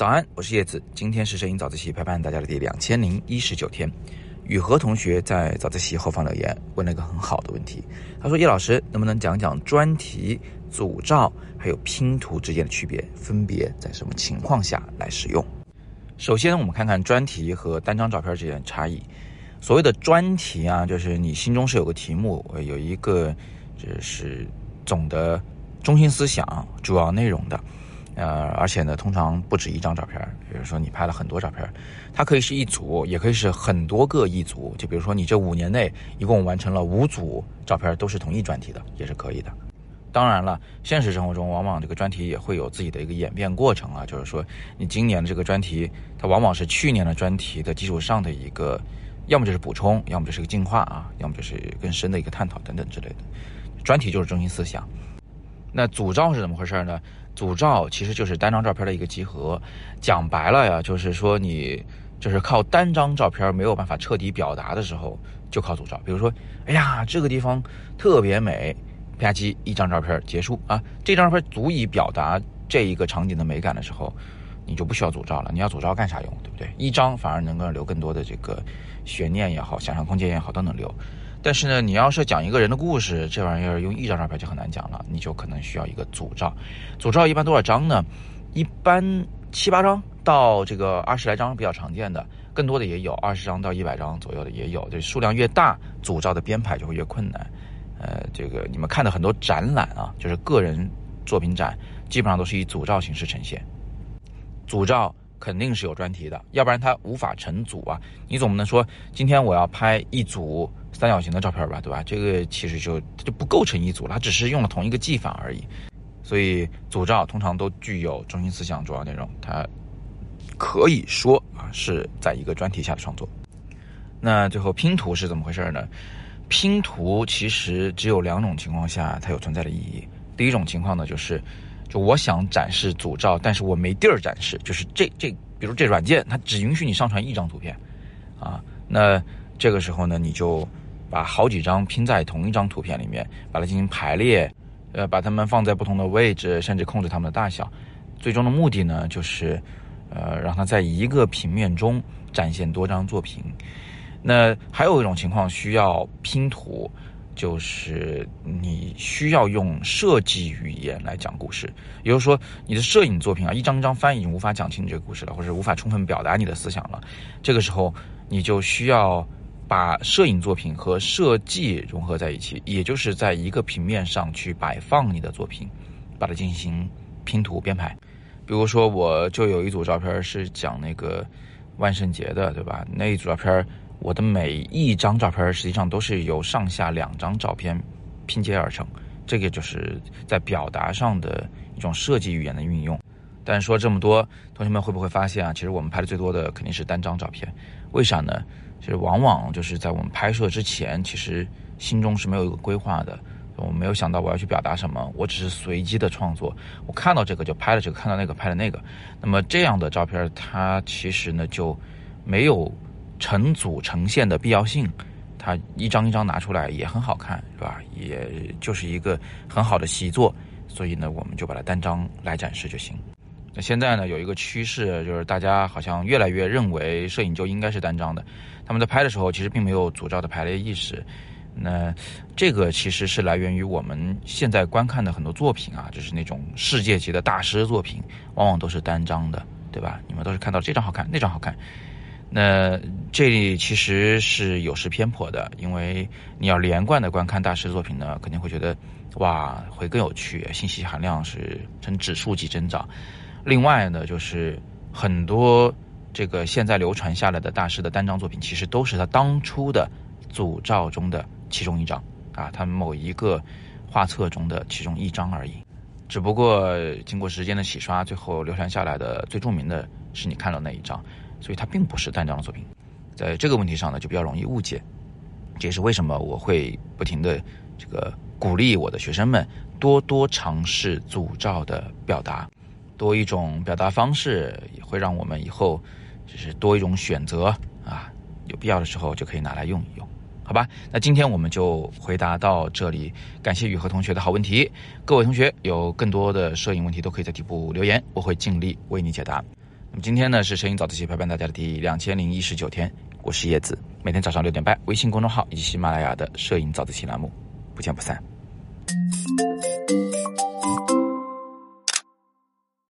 早安，我是叶子。今天是摄影早自习陪伴大家的第两千零一十九天。雨禾同学在早自习后方留言，问了一个很好的问题。他说：“叶老师，能不能讲讲专题、组照还有拼图之间的区别，分别在什么情况下来使用？”首先，我们看看专题和单张照片之间的差异。所谓的专题啊，就是你心中是有个题目，有一个就是总的中心思想、主要内容的。呃，而且呢，通常不止一张照片。比如说你拍了很多照片，它可以是一组，也可以是很多个一组。就比如说你这五年内一共完成了五组照片，都是同一专题的，也是可以的。当然了，现实生活中往往这个专题也会有自己的一个演变过程啊。就是说，你今年的这个专题，它往往是去年的专题的基础上的一个，要么就是补充，要么就是个进化啊，要么就是更深的一个探讨等等之类的。专题就是中心思想。那组照是怎么回事呢？组照其实就是单张照片的一个集合，讲白了呀，就是说你就是靠单张照片没有办法彻底表达的时候，就靠组照。比如说，哎呀，这个地方特别美，啪叽一张照片结束啊，这张照片足以表达这一个场景的美感的时候，你就不需要组照了。你要组照干啥用，对不对？一张反而能够留更多的这个悬念也好，想象空间也好，都能留。但是呢，你要是讲一个人的故事，这玩意儿用一张照片就很难讲了，你就可能需要一个组照。组照一般多少张呢？一般七八张到这个二十来张比较常见的，更多的也有二十张到一百张左右的也有。这数量越大，组照的编排就会越困难。呃，这个你们看的很多展览啊，就是个人作品展，基本上都是以组照形式呈现。组照肯定是有专题的，要不然它无法成组啊。你总不能说今天我要拍一组。三角形的照片吧，对吧？这个其实就就不构成一组了，它只是用了同一个技法而已。所以组照通常都具有中心思想、主要内容，它可以说啊是在一个专题下的创作。那最后拼图是怎么回事呢？拼图其实只有两种情况下它有存在的意义。第一种情况呢，就是就我想展示组照，但是我没地儿展示，就是这这，比如这软件它只允许你上传一张图片啊，那这个时候呢，你就。把好几张拼在同一张图片里面，把它进行排列，呃，把它们放在不同的位置，甚至控制它们的大小。最终的目的呢，就是，呃，让它在一个平面中展现多张作品。那还有一种情况需要拼图，就是你需要用设计语言来讲故事。也就是说，你的摄影作品啊，一张一张翻已经无法讲清这个故事了，或者无法充分表达你的思想了。这个时候，你就需要。把摄影作品和设计融合在一起，也就是在一个平面上去摆放你的作品，把它进行拼图编排。比如说，我就有一组照片是讲那个万圣节的，对吧？那一组照片，我的每一张照片实际上都是由上下两张照片拼接而成。这个就是在表达上的一种设计语言的运用。但说这么多，同学们会不会发现啊？其实我们拍的最多的肯定是单张照片，为啥呢？其实往往就是在我们拍摄之前，其实心中是没有一个规划的，我没有想到我要去表达什么，我只是随机的创作，我看到这个就拍了这个，看到那个拍了那个。那么这样的照片，它其实呢就没有成组呈现的必要性，它一张一张拿出来也很好看，是吧？也就是一个很好的习作，所以呢，我们就把它单张来展示就行。那现在呢，有一个趋势，就是大家好像越来越认为摄影就应该是单张的。他们在拍的时候，其实并没有组照的排列意识。那这个其实是来源于我们现在观看的很多作品啊，就是那种世界级的大师作品，往往都是单张的，对吧？你们都是看到这张好看，那张好看。那这里其实是有失偏颇的，因为你要连贯的观看大师作品呢，肯定会觉得哇，会更有趣，信息含量是呈指数级增长。另外呢，就是很多这个现在流传下来的大师的单张作品，其实都是他当初的组照中的其中一张啊，他们某一个画册中的其中一张而已。只不过经过时间的洗刷，最后流传下来的最著名的是你看到那一张，所以它并不是单张的作品。在这个问题上呢，就比较容易误解。这也是为什么我会不停的这个鼓励我的学生们多多尝试组照的表达。多一种表达方式，也会让我们以后就是多一种选择啊，有必要的时候就可以拿来用一用，好吧？那今天我们就回答到这里，感谢雨禾同学的好问题。各位同学有更多的摄影问题都可以在底部留言，我会尽力为你解答。那么今天呢是摄影早自习陪伴大家的第两千零一十九天，我是叶子，每天早上六点半，微信公众号以及喜马拉雅的摄影早自习栏目，不见不散。